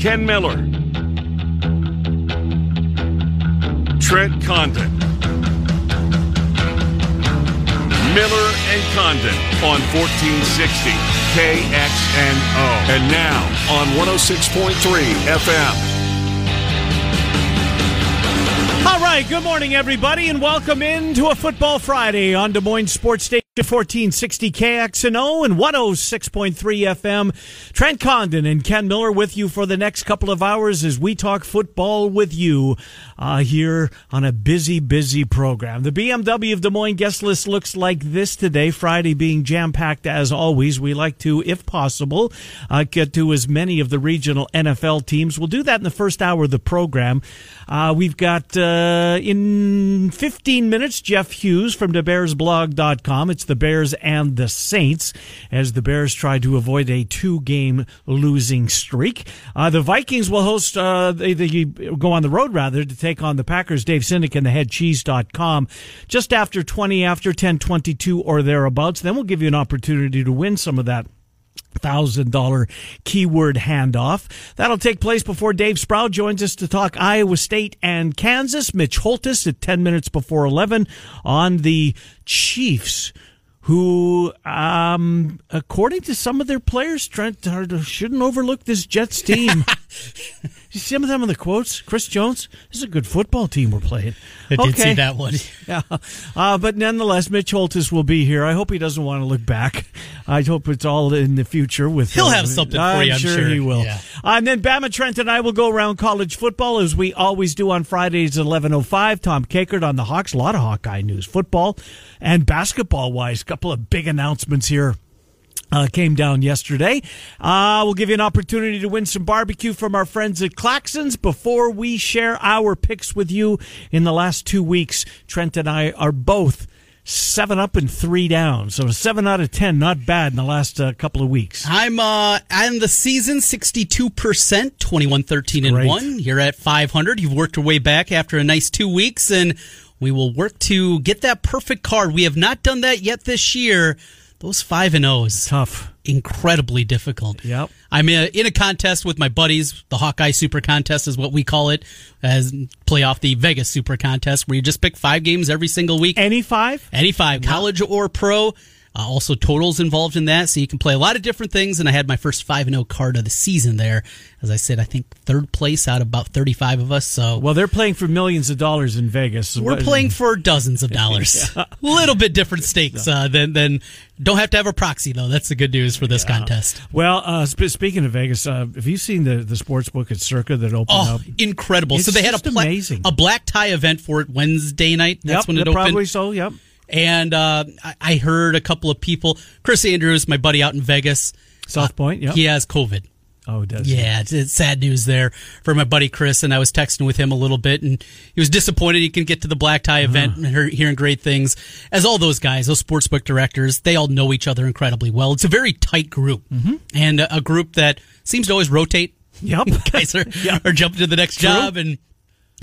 Ken Miller. Trent Condon. Miller and Condon on 1460 KXNO. And now on 106.3 FM. All right, good morning, everybody, and welcome into a Football Friday on Des Moines Sports Station 1460 KXNO and 106.3 FM. Trent Condon and Ken Miller with you for the next couple of hours as we talk football with you uh, here on a busy, busy program. The BMW of Des Moines guest list looks like this today, Friday being jam packed as always. We like to, if possible, uh, get to as many of the regional NFL teams. We'll do that in the first hour of the program. Uh, we've got uh, in 15 minutes Jeff Hughes from thebearsblog.com. It's the Bears and the Saints as the Bears try to avoid a two game losing streak. Uh, the Vikings will host, uh, they, they go on the road rather to take on the Packers. Dave Cynic and the headcheese.com just after 20 after 1022 or thereabouts. Then we'll give you an opportunity to win some of that thousand dollar keyword handoff. That'll take place before Dave Sproul joins us to talk Iowa State and Kansas. Mitch Holthus at 10 minutes before 11 on the Chiefs. Who, um, according to some of their players, Trent shouldn't overlook this Jets team. you see some of them in the quotes? Chris Jones, this is a good football team we're playing. I did see that one. Yeah. Uh, but nonetheless, Mitch Holthus will be here. I hope he doesn't want to look back. I hope it's all in the future with He'll uh, have something for you, I'm sure. he will. Yeah. Uh, and then Bama Trent and I will go around college football as we always do on Fridays at 11.05. Tom Kakert on the Hawks. A lot of Hawkeye news. Football and basketball wise. A couple of big announcements here uh, came down yesterday. Uh, we'll give you an opportunity to win some barbecue from our friends at Claxons before we share our picks with you. In the last two weeks, Trent and I are both seven up and three down. So seven out of ten, not bad in the last uh, couple of weeks. I'm uh on the season 62%, 21 13 and Great. 1. You're at 500. You've worked your way back after a nice 2 weeks and we will work to get that perfect card. We have not done that yet this year. Those 5 and O's Tough. incredibly difficult. Yep. I'm in a, in a contest with my buddies. The Hawkeye Super Contest is what we call it, as play off the Vegas Super Contest, where you just pick five games every single week. Any five? Any five, college or pro. Uh, also, totals involved in that, so you can play a lot of different things. And I had my first five and zero card of the season there. As I said, I think third place out of about thirty five of us. So Well, they're playing for millions of dollars in Vegas. we're What- playing for dozens of dollars. A little bit different stakes uh, than than. Don't have to have a proxy though. That's the good news for this contest. Well, uh, sp- speaking of Vegas, uh, have you seen the the sports book at Circa that opened Oh, up? incredible! It's so they had a pla- amazing. a black tie event for it Wednesday night. That's yep, when it opened. probably so. Yep. And uh, I- heard a couple of people. Chris Andrews, my buddy out in Vegas, South uh, Point. Yep. he has COVID. Oh, does? Yeah, it's, it's sad news there for my buddy Chris, and I was texting with him a little bit, and he was disappointed he can get to the black tie event uh-huh. and hear, hearing great things. As all those guys, those sportsbook directors, they all know each other incredibly well. It's a very tight group, mm-hmm. and a, a group that seems to always rotate. Yep. guys are, Yeah. are jumping to the next True. job and.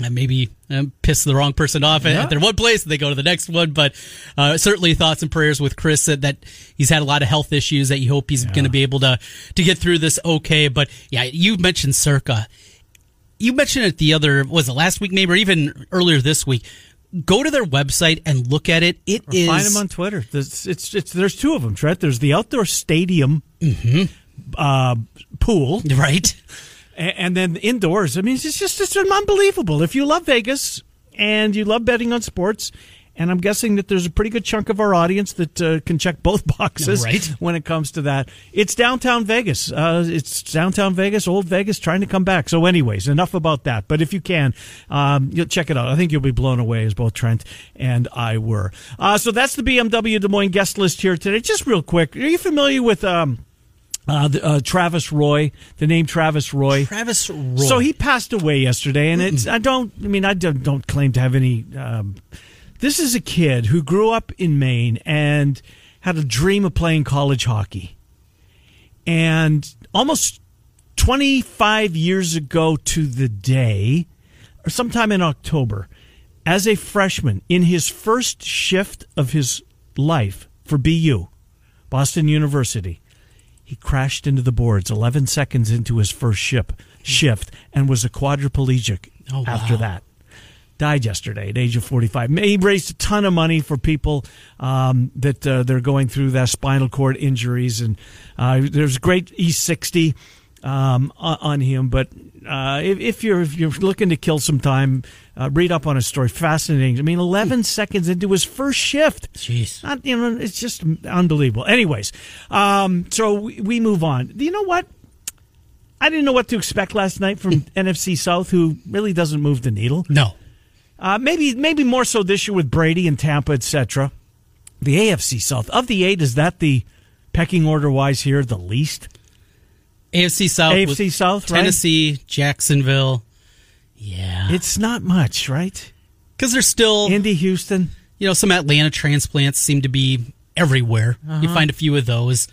And maybe um, piss the wrong person off at- Yeah. at their one place, and they go to the next one. But uh, certainly, thoughts and prayers with Chris that, that he's had a lot of health issues. That you hope he's going to be able to to get through this okay. But yeah, you mentioned Circa. You mentioned it the other was it last week maybe or even earlier this week. Go to their website and look at it. It Or is Find them on Twitter. There's, it's, it's, there's two of them, Trent. There's the outdoor stadium uh, pool, right. and then indoors. I mean, it's just it's unbelievable. If you love Vegas and you love betting on sports, and I'm guessing that there's a pretty good chunk of our audience that uh, can check both boxes Right. when it comes to that. It's downtown Vegas. Uh, it's downtown Vegas, old Vegas, trying to come back. So, anyways, enough about that. But if you can, um, you'll check it out. I think you'll be blown away, as both Trent and I were. Uh, so that's the BMW Des Moines guest list here today. Just real quick, are you familiar with? Um, Uh, the, uh, Travis Roy, the name Travis Roy. Travis Roy. So he passed away yesterday, and it's I don't I mean I don't, don't claim to have any. Um, this is a kid who grew up in Maine and had a dream of playing college hockey, and almost twenty five years ago to the day, or sometime in October, as a freshman in his first shift of his life for BU, Boston University he crashed into the boards 11 seconds into his first ship shift and was a quadriplegic Oh, after wow. that. Died yesterday at age of 45. He raised a ton of money for people um, that uh, they're going through that spinal cord injuries, and uh, there's a great E60 um, on, on him. But uh, if, if you're if you're looking to kill some time, uh, read up on his story. Fascinating. I mean, 11 seconds into his first shift. Jeez. Not, you know, it's just unbelievable. Anyways, um, so we, we move on. You know what? I didn't know what to expect last night from NFC South, who really doesn't move the needle. No. Uh, maybe maybe more so this year with Brady and Tampa, etc. The AFC South of the eight is that the pecking order wise here the least? AFC South. AFC South, right? Tennessee, Jacksonville. Yeah. It's not much, right? Because there's still, Andy Houston. you know, some Atlanta transplants seem to be everywhere. Uh-huh. You find a few of those.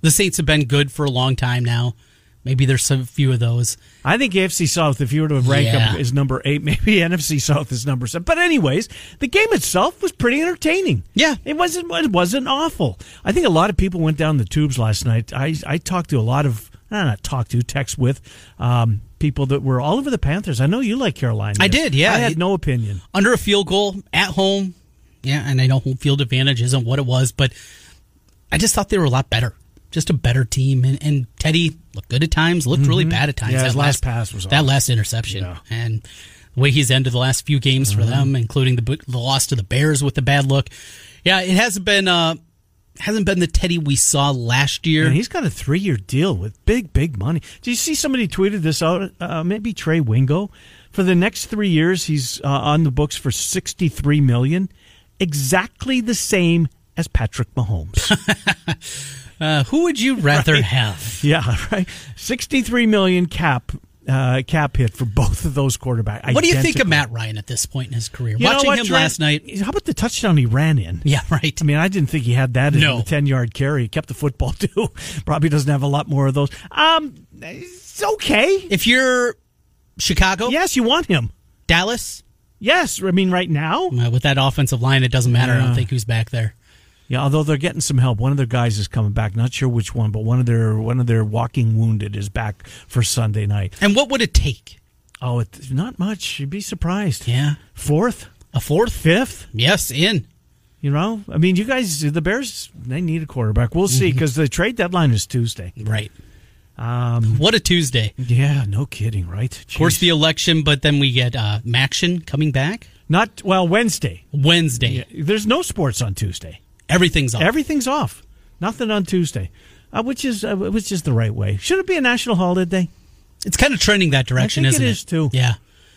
The Saints have been good for a long time now. Maybe there's some few of those. I think AFC South, if you were to rank Yeah. them, is number eight. Maybe NFC South is number seven. But anyways, the game itself was pretty entertaining. Yeah. it wasn't. It wasn't awful. I think a lot of people went down the tubes last night. I I talked to a lot of uh, not talked to text with um, people that were all over the Panthers. I know you like Carolina. I did, yeah. I had no opinion. Under a field goal at home. Yeah, and I know home field advantage isn't what it was, but I just thought they were a lot better. Just a better team. And, and Teddy looked good at times, looked really bad at times. Mm-hmm. Yeah, his That last pass was That off. last interception. Yeah. And the way he's ended the last few games for Mm-hmm. them, including the, the loss to the Bears with the bad look. Yeah, it hasn't been. Uh, hasn't been the Teddy we saw last year. And he's got a three year deal with big, big money. Did you see somebody tweeted this out? Uh, maybe Trey Wingo. For the next three years, he's uh, on the books for sixty three million, exactly the same as Patrick Mahomes. Uh, who would you rather have? yeah, right. Sixty three million cap uh, cap hit for both of those quarterbacks. What do you think of Matt Ryan at this point in his career? You Watching what, him Trent? last night. How about the touchdown he ran in? Yeah, right. I mean, I didn't think he had that in No. the ten yard carry. He kept the football too. Probably doesn't have a lot more of those. Um, it's okay. If you're Chicago, Yes, you want him. Dallas, Yes, I mean right now. uh, with that offensive line, it doesn't matter. I don't think who's back there. Yeah, although they're getting some help. One of their guys is coming back. Not sure which one, but one of their one of their walking wounded is back for Sunday night. And what would it take? Oh, it's not much. You'd be surprised. Yeah, Fourth, a fourth. fifth. Yes, in. You know, I mean, you guys, the Bears, they need a quarterback. We'll see because the trade deadline is Tuesday. Right. Um, What a Tuesday. yeah, no kidding, right? Of course, the election, but then we get uh, MACtion coming back not well Wednesday. Wednesday. Yeah, there's no sports on Tuesday. Everything's off. Everything's off. Nothing on Tuesday, uh, which is uh, which is the right way. Should it be a national holiday? it's kind of trending that direction, I think isn't it it? is, too. Yeah.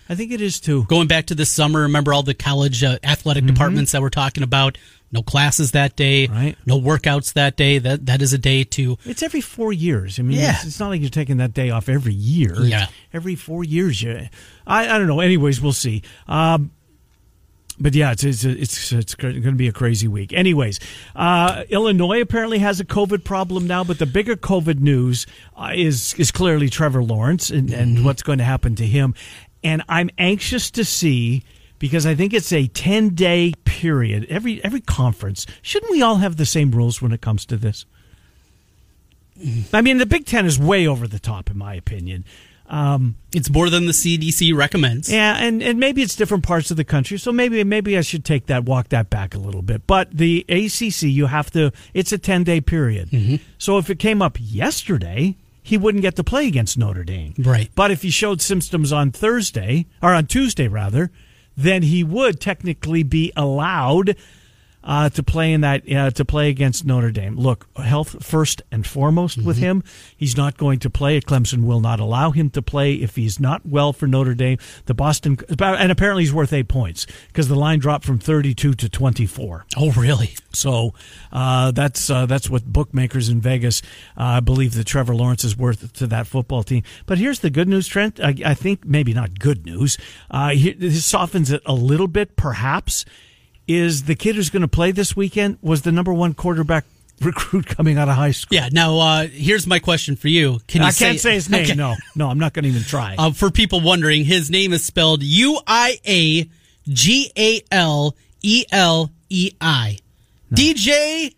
I think it is too. Going back to the summer, remember all the college uh, athletic Mm-hmm. departments that we're talking about? No classes that day. Right. No workouts that day. That that is a day to It's every four years. I mean, Yeah. it's, it's not like you're taking that day off every year. It's Yeah. every four years. You, I, I don't know. Anyways, we'll see. Um, but yeah, it's it's it's, it's going to be a crazy week. Anyways, uh, Illinois apparently has a COVID problem now, but the bigger COVID news uh, is is clearly Trevor Lawrence and, and what's going to happen to him. And I'm anxious to see because I think it's a 10 day period. Every every conference shouldn't we all have the same rules when it comes to this? I mean, the Big Ten is way over the top, in my opinion. Um, it's more than the CDC recommends. yeah, and, and maybe it's different parts of the country, so maybe maybe I should take that walk that back a little bit. But the ACC, you have to. It's a ten day period. So if it came up yesterday, he wouldn't get to play against Notre Dame. Right. But if he showed symptoms on Thursday or on Tuesday rather, then he would technically be allowed uh, to play in that uh, to play against Notre Dame. Look, health first and foremost with him. He's not going to play. Clemson will not allow him to play if he's not well for Notre Dame. The Boston and apparently he's worth eight points because the line dropped from thirty two to twenty four. Oh, really? So uh, that's uh, that's what bookmakers in Vegas uh, believe that Trevor Lawrence is worth to that football team. But here's the good news, Trent. I, I think maybe not good news. Uh, he, this softens it a little bit, perhaps is the kid who's going to play this weekend was the number one quarterback recruit coming out of high school. Yeah. Now, uh, here's my question for you. Can you I say, can't say his name. Okay. No, no, I'm not going to even try. Uh, for people wondering, his name is spelled U I A G A L E L E I. DJ,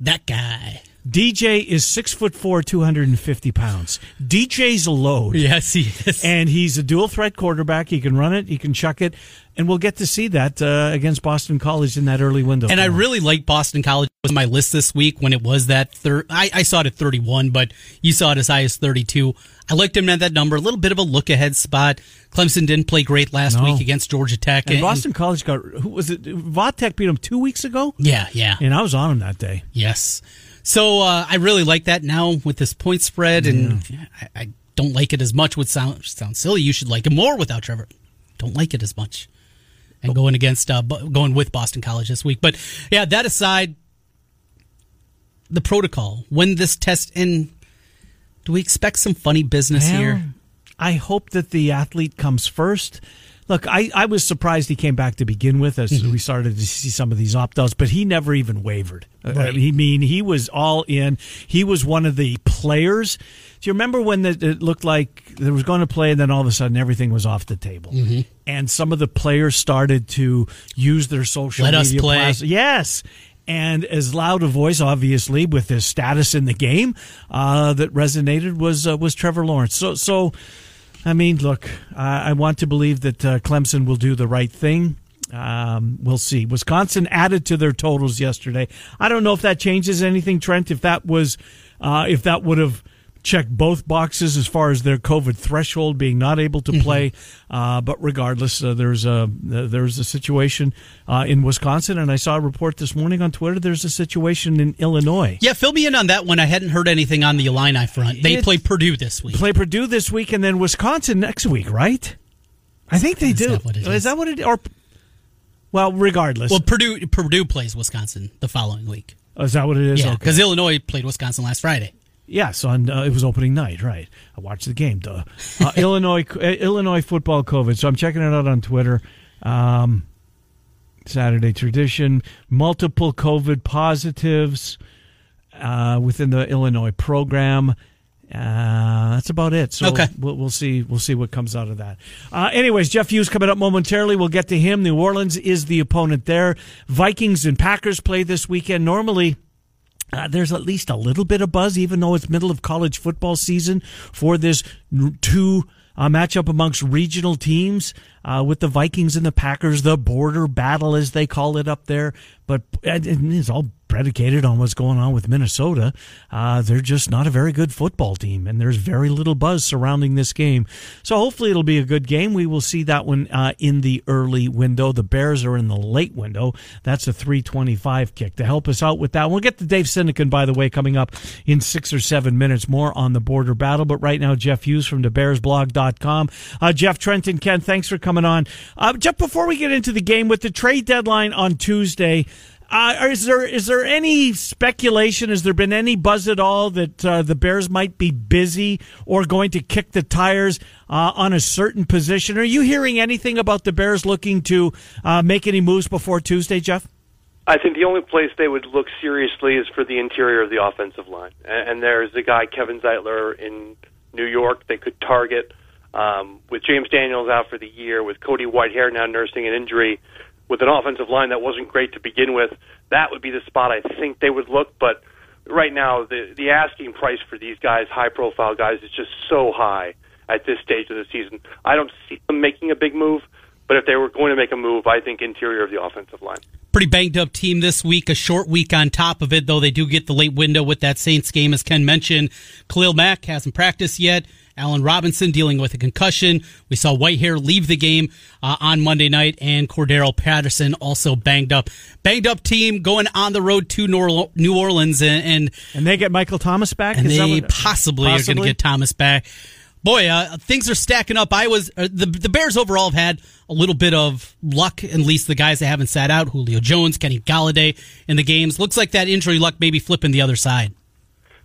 that guy. DJ is six foot four, 250 pounds. DJ's a load. Yes, he is. And he's a dual threat quarterback. He can run it, he can chuck it, and we'll get to see that uh, against Boston College in that early window. And I really like Boston College. It was on my list this week when it was that third. I, I saw it at 31, but you saw it as high as 32. I liked him at that number. A little bit of a look ahead spot. Clemson didn't play great last No. week against Georgia Tech. and Boston College got who was it? Vodtech beat him two weeks ago, yeah, yeah. and I was on him that day. Yes. So uh, I really like that now with this point spread, and I, I don't like it as much. Would sound sound silly. You should like it more without Trevor. Don't like it as much. And going against uh, going with Boston College this week, but yeah. That aside, the protocol when this test and do we expect some funny business Well, here? I hope that the athlete comes first. Look, I, I was surprised he came back to begin with as Mm-hmm. we started to see some of these opt outs, but he never even wavered. Uh, Right. I mean, he was all in. He was one of the players. Do you remember when the, it looked like there was going to play, and then all of a sudden everything was off the table? Mm-hmm. And some of the players started to use their social Let us media play. Yes. And as loud a voice, obviously, with his status in the game, uh, that resonated was uh, was Trevor Lawrence. So, so I mean, look, I I want to believe that uh, Clemson will do the right thing. Um, we'll see. Wisconsin added to their totals yesterday. I don't know if that changes anything, Trent. If that was, uh, if that would have checked both boxes as far as their COVID threshold being not able to play. Uh, but regardless, uh, there's a there's a situation uh, in Wisconsin, and I saw a report this morning on Twitter. There's a situation in Illinois. Yeah, fill me in on that one. I hadn't heard anything on the Illini front. They It- play Purdue this week. play Purdue this week and then Wisconsin next week, right? I think they do. Is do. that what it is? that what it or well, regardless. Well, Purdue Purdue plays Wisconsin the following week. is that what it is? Yeah, Okay. because Illinois played Wisconsin last Friday. Yes, on uh, it was opening night, right? I watched the game. Duh. Uh, Illinois uh, Illinois football COVID. So I'm checking it out on Twitter. Um, Saturday tradition. Multiple COVID positives uh, within the Illinois program. Uh, that's about it. So Okay. we'll, we'll see. We'll see what comes out of that. Uh, anyways, Jeff Hughes coming up momentarily. We'll get to him. New Orleans is the opponent there. Vikings and Packers play this weekend. Normally. Uh, there's at least a little bit of buzz, even though it's middle of college football season, for this two uh, matchup amongst regional teams uh, with the Vikings and the Packers, the border battle, as they call it up there. But it's all predicated on what's going on with Minnesota. Uh, they're just not a very good football team, and there's very little buzz surrounding this game. So hopefully it'll be a good game. We will see that one uh, in the early window. The Bears are in the late window. That's a 325 kick. To help us out with that, we'll get to Dave Sinekin, by the way, coming up in six or seven minutes more on the border battle. But right now, Jeff Hughes from thebearsblog.com. Uh, Jeff Trenton, Ken, thanks for coming on. Uh, Jeff, before we get into the game, with the trade deadline on Tuesday, uh, is there is there any speculation? Has there been any buzz at all that uh, the Bears might be busy or going to kick the tires uh, on a certain position? Are you hearing anything about the Bears looking to uh, make any moves before Tuesday, Jeff? I think the only place they would look seriously is for the interior of the offensive line. And, there's the guy, Kevin Zeitler, in New York, they could target. Um, with James Daniels out for the year, with Cody Whitehair now nursing an injury, with an offensive line that wasn't great to begin with, that would be the spot I think they would look. But right now, the, the asking price for these guys, high profile guys, is just so high at this stage of the season. I don't see them making a big move. But if they were going to make a move, I think interior of the offensive line. Pretty banged up team this week, a short week on top of it, though they do get the late window with that Saints game, as Ken mentioned. Khalil Mack hasn't practiced yet. Allen Robinson dealing with a concussion. We saw Whitehair leave the game uh, on Monday night, and Cordarrelle Patterson also banged up. Banged up team going on the road to New Orleans, and and, and they get Michael Thomas back. And Is they what, possibly, possibly, are going to get Thomas back. Boy, uh, things are stacking up. I was uh, the the Bears overall have had a little bit of luck. At least the guys that haven't sat out, Julio Jones, Kenny Golladay in the games. Looks like that injury luck maybe flipping the other side.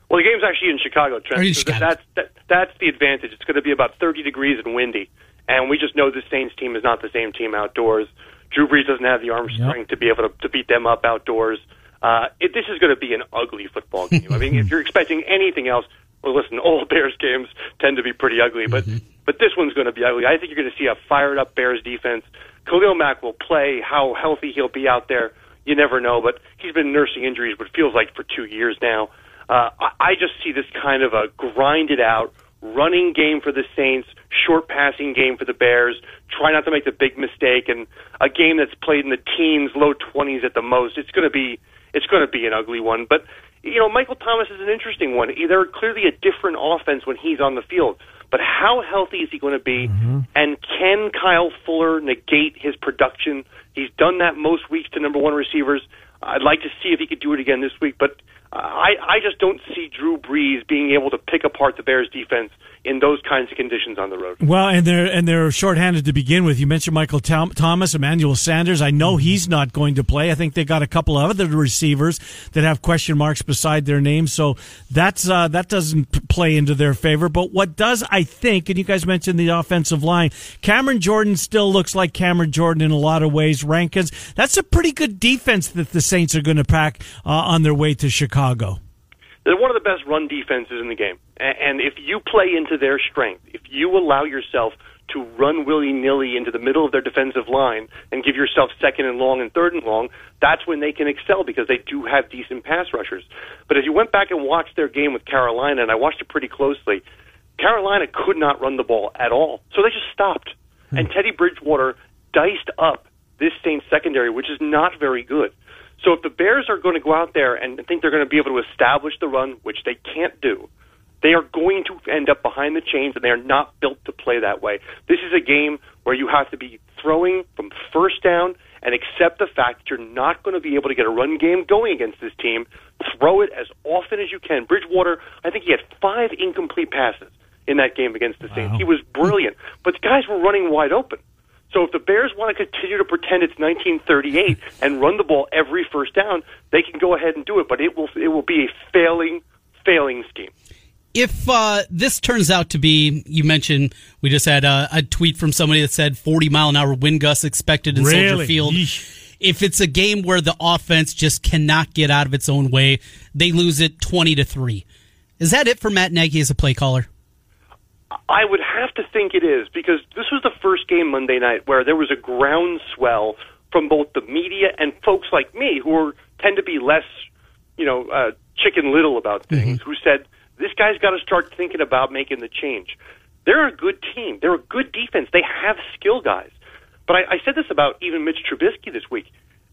Well, the game's actually in Chicago, Trent. In so Chicago. That's that, that's the advantage. It's going to be about 30 degrees and windy, and we just know the Saints team is not the same team outdoors. Drew Brees doesn't have the arm strength yep. to be able to, to beat them up outdoors. Uh, it, this is going to be an ugly football game. I mean, if you're expecting anything else, well, listen, all Bears games tend to be pretty ugly, but mm-hmm. but this one's going to be ugly. I think you're going to see a fired up Bears defense. Khalil Mack will play. How healthy he'll be out there, you never know. But he's been nursing injuries, what feels like for two years now. Uh, I just see this kind of a grinded out running game for the Saints, short passing game for the Bears. Try not to make the big mistake, and a game that's played in the teens, low twenties at the most. It's going to be it's going to be an ugly one. But you know, Michael Thomas is an interesting one. They're clearly a different offense when he's on the field. But how healthy is he going to be? Mm-hmm. And can Kyle Fuller negate his production? He's done that most weeks to number one receivers. I'd like to see if he could do it again this week, but I, I just don't see Drew Brees being able to pick apart the Bears defense in those kinds of conditions on the road. Well, and they're and they're shorthanded to begin with. You mentioned Michael Tom, Thomas, Emmanuel Sanders. I know he's not going to play. I think they got a couple of other receivers that have question marks beside their names, so that's uh, that doesn't play into their favor. But what does, I think, and you guys mentioned the offensive line. Cameron Jordan still looks like Cameron Jordan in a lot of ways. Rankins, that's a pretty good defense that the Saints are going to pack uh, on their way to Chicago. They're one of the best run defenses in the game. And if you play into their strength, if you allow yourself to run willy nilly into the middle of their defensive line and give yourself second and long and third and long, that's when they can excel because they do have decent pass rushers. But as you went back and watched their game with Carolina, and I watched it pretty closely, Carolina could not run the ball at all. So they just stopped. Hmm. And Teddy Bridgewater diced up this Saints secondary, which is not very good. So if the Bears are going to go out there and think they're going to be able to establish the run, which they can't do, they are going to end up behind the chains, and they are not built to play that way. This is a game where you have to be throwing from first down and accept the fact that you're not going to be able to get a run game going against this team. Throw it as often as you can. Bridgewater, I think he had five incomplete passes in that game against the Saints. Wow. He was brilliant, but the guys were running wide open. So if the Bears want to continue to pretend it's 1938 and run the ball every first down, they can go ahead and do it. But it will it will be a failing failing scheme. If uh, this turns out to be, you mentioned we just had a, a, tweet from somebody that said 40 mile an hour wind gusts expected in really? Soldier Field. Yeesh. If it's a game where the offense just cannot get out of its own way, they lose it 20 to three. Is that it for Matt Nagy as a play caller? I would have to think it is because this was the first game Monday night where there was a groundswell from both the media and folks like me who are, tend to be less, you know, uh, chicken little about things, mm-hmm. who said this guy's got to start thinking about making the change. They're a good team. They're a good defense. They have skill guys. But I, I said this about even Mitch Trubisky this week.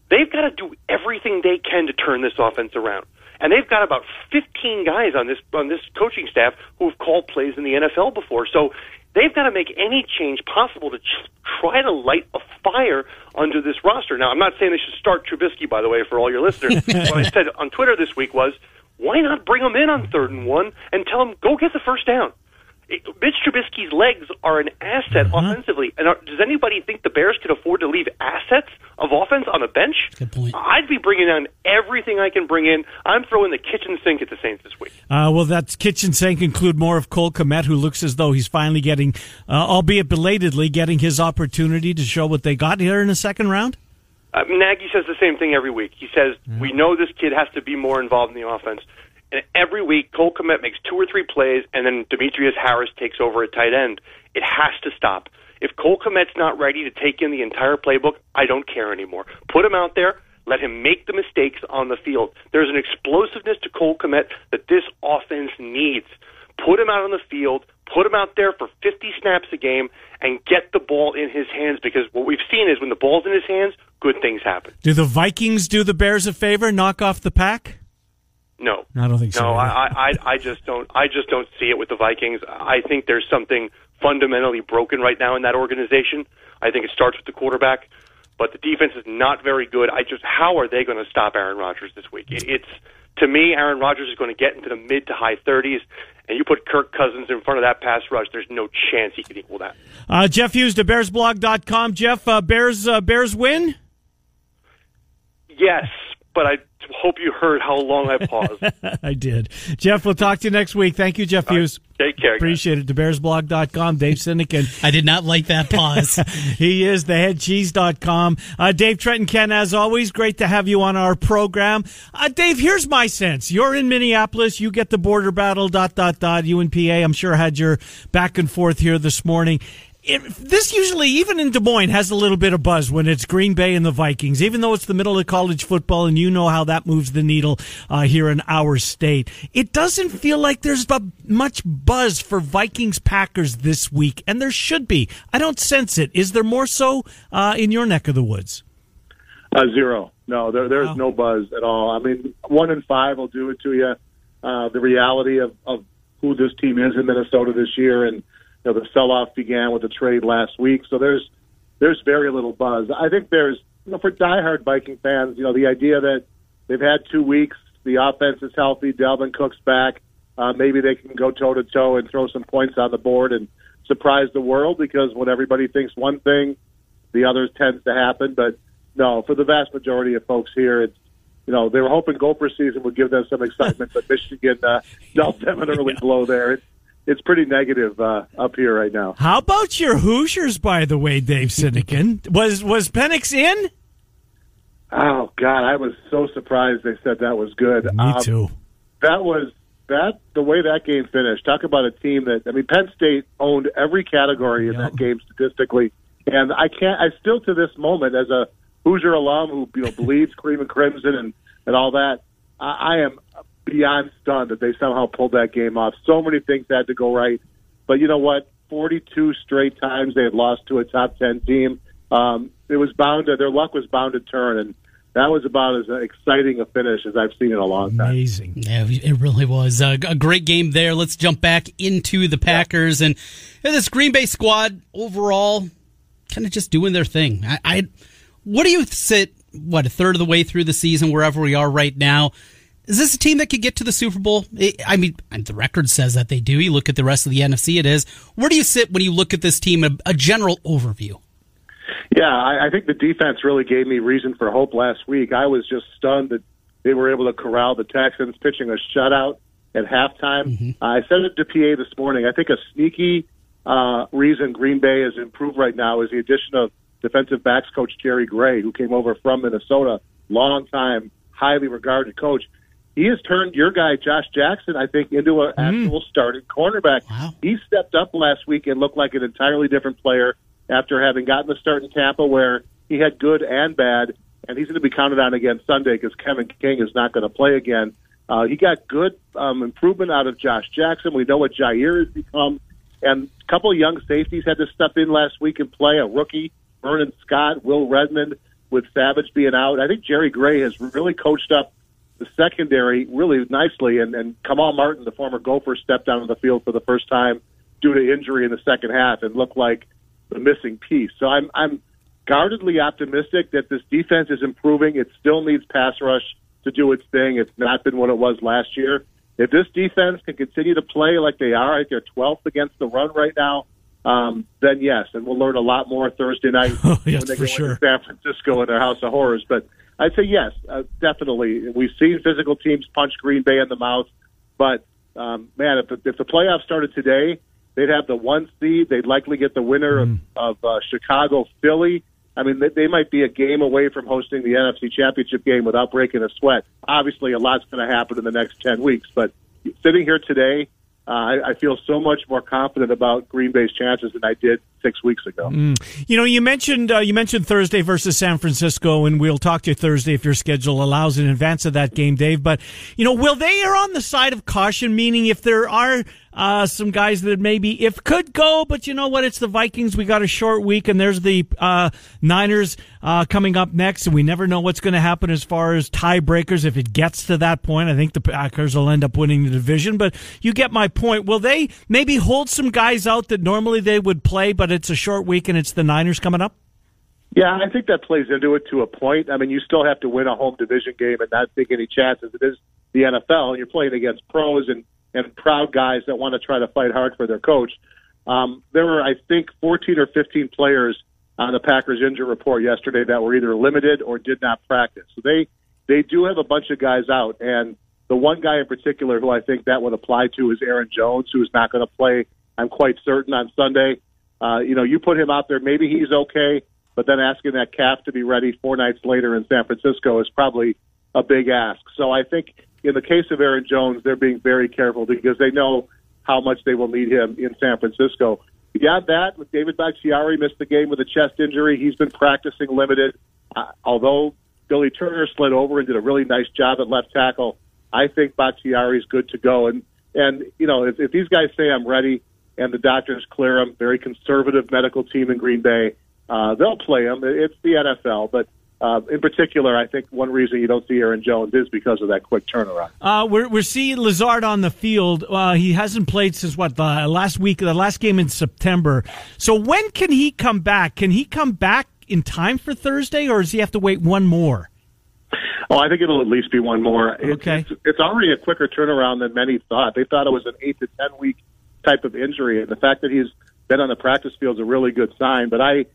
They've got to do everything they can to turn this offense around and they've got about 15 guys on this on this coaching staff who have called plays in the NFL before. So they've got to make any change possible to try to light a fire under this roster. Now, I'm not saying they should start Trubisky, by the way, for all your listeners. what I said on Twitter this week was, why not bring him in on third and one and tell him go get the first down? Mitch Trubisky's legs are an asset mm-hmm. offensively. And are, does anybody think the Bears can afford to leave assets of offense on the bench? Good point. I'd be bringing down everything I can bring in. I'm throwing the kitchen sink at the Saints this week. Uh, well, that kitchen sink include more of Cole Kmet, who looks as though he's finally getting, uh, albeit belatedly, getting his opportunity to show what they got here in the second round. Uh, Nagy says the same thing every week. He says. We know this kid has to be more involved in the offense. And every week, Cole Kmet makes two or three plays, and then Demetrius Harris takes over at tight end. It has to stop. If Cole Kmet's not ready to take in the entire playbook, I don't care anymore. Put him out there. Let him make the mistakes on the field. There's an explosiveness to Cole Kmet that this offense needs. Put him out on the field. Put him out there for 50 snaps a game and get the ball in his hands because what we've seen is when the ball's in his hands, good things happen. Do the Vikings do the Bears a favor, knock off the pack? No, I don't think so. No. I, I, I just don't. I just don't see it with the Vikings. I think there's something fundamentally broken right now in that organization. I think it starts with the quarterback, but the defense is not very good. I just, how are they going to stop Aaron Rodgers this week? It, it's to me, Aaron Rodgers is going to get into the mid to high 30s, and you put Kirk Cousins in front of that pass rush. There's no chance he can equal that. Uh, Jeff Hughes to BearsBlog.com. Jeff, uh, Bears, uh, Bears win. Yes, but I hope you heard how long I paused. I did. Jeff, we'll talk to you next week. Thank you, Jeff Hughes. Take care. guys. Appreciate it. TheBearsBlog.com. Dave Sinekin. I did not like that pause. he is theheadcheese.com. Uh, Dave Trenton Ken, as always, great to have you on our program. Uh, Dave, here's my sense. You're in Minneapolis. You get the border battle, dot, dot, dot. You and PA, I'm sure, had your back and forth here this morning. It, this usually, even in Des Moines, has a little bit of buzz when it's Green Bay and the Vikings, even though it's the middle of college football and you know how that moves the needle uh, here in our state. It doesn't feel like there's much buzz for Vikings Packers this week, and there should be. I don't sense it. Is there more so uh, in your neck of the woods? Uh, zero. No, there, there's Wow. no buzz at all. I mean, one in five will do it to you. Uh, the reality of, of who this team is in Minnesota this year, and you know, the sell-off began with the trade last week. So there's there's very little buzz. I think there's you know for diehard Viking fans, you know, the idea that they've had two weeks, the offense is healthy, Dalvin Cook's back, uh, maybe they can go toe to toe and throw some points on the board and surprise the world because when everybody thinks one thing, the other tends to happen. But no, for the vast majority of folks here, it's you know they were hoping Gopher season would give them some excitement, but Michigan uh, dealt them an early blow there. It's it's pretty negative uh, up here right now. How about your Hoosiers, by the way, Dave Sinekin? was was Penix in? Oh God, I was so surprised they said that was good. Me Um, too. that was that the way that game finished. Talk about a team that I mean, Penn State owned every category in Yep. that game statistically, and I can't. I still to this moment, as a Hoosier alum who you know bleeds cream and crimson and and all that, I, I am beyond stunned that they somehow pulled that game off. So many things had to go right, but you know what? Forty-two straight times they had lost to a top ten team. Um, it was bound to their luck was bound to turn, and that was about as exciting a finish as I've seen in a long time. Amazing. Yeah, it really was a, a great game there. Let's jump back into the Packers and yeah, this Green Bay squad overall, kind of just doing their thing. I, I, what do you sit? What a third of the way through the season, wherever we are right now. Is this a team that could get to the Super Bowl? I mean, the record says that they do. You look at the rest of the NFC, it is. Where do you sit when you look at this team? A, a general overview. Yeah, I, I think the defense really gave me reason for hope last week. I was just stunned that they were able to corral the Texans, pitching a shutout at halftime. Uh, I said it to PA this morning. I think a sneaky uh, reason Green Bay has improved right now is the addition of defensive backs coach Jerry Gray, who came over from Minnesota, long time, highly regarded coach. He has turned your guy Josh Jackson, I think, into an actual starting cornerback. Wow. He stepped up last week and looked like an entirely different player after having gotten the start in Tampa, where he had good and bad, and he's going to be counted on again Sunday because Kevin King is not going to play again. Uh, he got good um, improvement out of Josh Jackson. We know what Jaire has become, and a couple of young safeties had to step in last week and play. A rookie, Vernon Scott, Will Redmond, with Savage being out. I think Jerry Gray has really coached up the secondary really nicely, and, and Kamal Martin, the former Gopher, stepped down on the field for the first time due to injury in the second half and looked like the missing piece. So I'm I'm guardedly optimistic that this defense is improving. It still needs pass rush to do its thing. It's not been what it was last year. If this defense can continue to play like they are, like they're 12th against the run right now, um, then yes, and we'll learn a lot more Thursday night Oh, yes, when they for go sure. into San Francisco in their House of Horrors. But I'd say yes, uh, definitely. We've seen physical teams punch Green Bay in the mouth, but um, man, if the, if the playoffs started today, they'd have the one seed. They'd likely get the winner Mm. of, of uh, Chicago, Philly. I mean, they, they might be a game away from hosting the NFC Championship game without breaking a sweat. Obviously, a lot's going to happen in the next ten weeks, but sitting here today, uh, I, I feel so much more confident about Green Bay's chances than I did six weeks ago. You know, you mentioned uh, you mentioned Thursday versus San Francisco, and we'll talk to you Thursday if your schedule allows in advance of that game, Dave. But you know, will they are on the side of caution? Meaning, if there are uh, some guys that maybe if could go, but you know what? It's the Vikings. We got a short week, and there's the uh, Niners uh, coming up next, and we never know what's going to happen as far as tiebreakers. If it gets to that point, I think the Packers will end up winning the division. But you get my point. Will they maybe hold some guys out that normally they would play, but it's a short week and it's the Niners coming up? Yeah, I think that plays into it to a point. I mean, you still have to win a home division game and not take any chances. It is the NFL, and you're playing against pros and and proud guys that want to try to fight hard for their coach. Um, there were, I think, 14 or 15 players on the Packers injury report yesterday that were either limited or did not practice. So they they do have a bunch of guys out, and the one guy in particular who I think that would apply to is Aaron Jones, who is not going to play. I'm quite certain on Sunday. Uh, you know, you put him out there, maybe he's okay, but then asking that calf to be ready four nights later in San Francisco is probably a big ask. So I think in the case of Aaron Jones, they're being very careful because they know how much they will need him in San Francisco. Beyond that, with David Bakhtiari missed the game with a chest injury, he's been practicing limited. Uh, although Billy Turner slid over and did a really nice job at left tackle, I think Bakhtiari's good to go. And and you know, if, if these guys say I'm ready and the doctors clear him, very conservative medical team in Green Bay, uh, they'll play him. It's the NFL, but uh, in particular, I think one reason you don't see Aaron Jones is because of that quick turnaround. Uh, we're, we're seeing Lazard on the field. Uh, he hasn't played since what the last week, the last game in September. So when can he come back? Can he come back in time for Thursday, or does he have to wait one more? Oh, I think it'll at least be one more. Okay, it's, it's already a quicker turnaround than many thought. They thought it was an eight to ten week type of injury, and the fact that he's been on the practice field is a really good sign. But I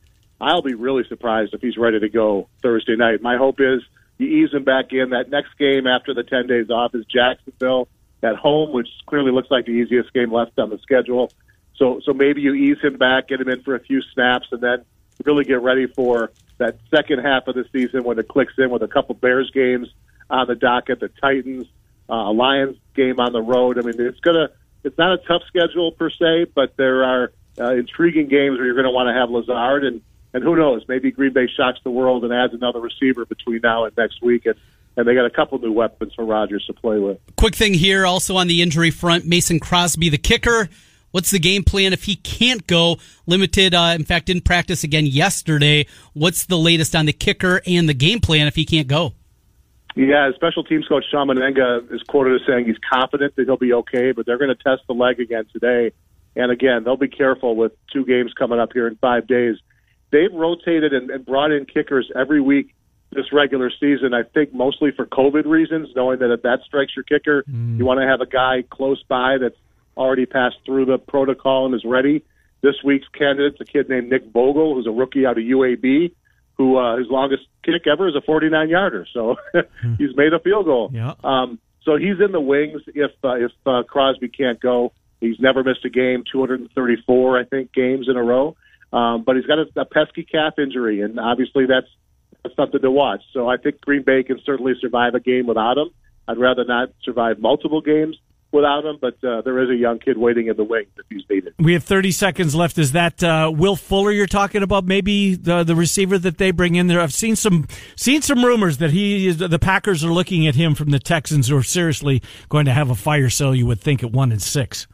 I'll be really surprised if he's ready to go Thursday night. My hope is you ease him back in. That next game after the 10 days off is Jacksonville at home, which clearly looks like the easiest game left on the schedule. So, so maybe you ease him back, get him in for a few snaps, and then really get ready for that second half of the season when it clicks in with a couple Bears games on the docket, the Titans, uh, Lions game on the road. I mean, it's gonna, it's not a tough schedule per se, but there are uh, intriguing games where you're going to want to have Lazard and and who knows? Maybe Green Bay shocks the world and adds another receiver between now and next week. And, and they got a couple new weapons for Rodgers to play with. Quick thing here, also on the injury front, Mason Crosby, the kicker. What's the game plan if he can't go? Limited, uh, in fact, didn't practice again yesterday. What's the latest on the kicker and the game plan if he can't go? Yeah, special teams coach Shawn Mennenga is quoted as saying he's confident that he'll be okay, but they're going to test the leg again today. And again, they'll be careful with two games coming up here in five days they've rotated and, and brought in kickers every week this regular season. I think mostly for COVID reasons, knowing that if that strikes your kicker, mm. you want to have a guy close by that's already passed through the protocol and is ready. This week's candidate's a kid named Nick Vogel, who's a rookie out of UAB, who uh, his longest kick ever is a 49 yarder. So hmm. he's made a field goal. Yeah. Um, so he's in the wings if uh, if uh, Crosby can't go. He's never missed a game, 234 I think games in a row. Um, but he's got a, a pesky calf injury, and obviously that's, that's something to watch. So I think Green Bay can certainly survive a game without him. I'd rather not survive multiple games without him, but uh, there is a young kid waiting in the wings if he's needed. We have 30 seconds left. Is that uh, Will Fuller you're talking about? Maybe the the receiver that they bring in there. I've seen some seen some rumors that he is, the Packers are looking at him from the Texans, who are seriously going to have a fire sale. You would think at one and six.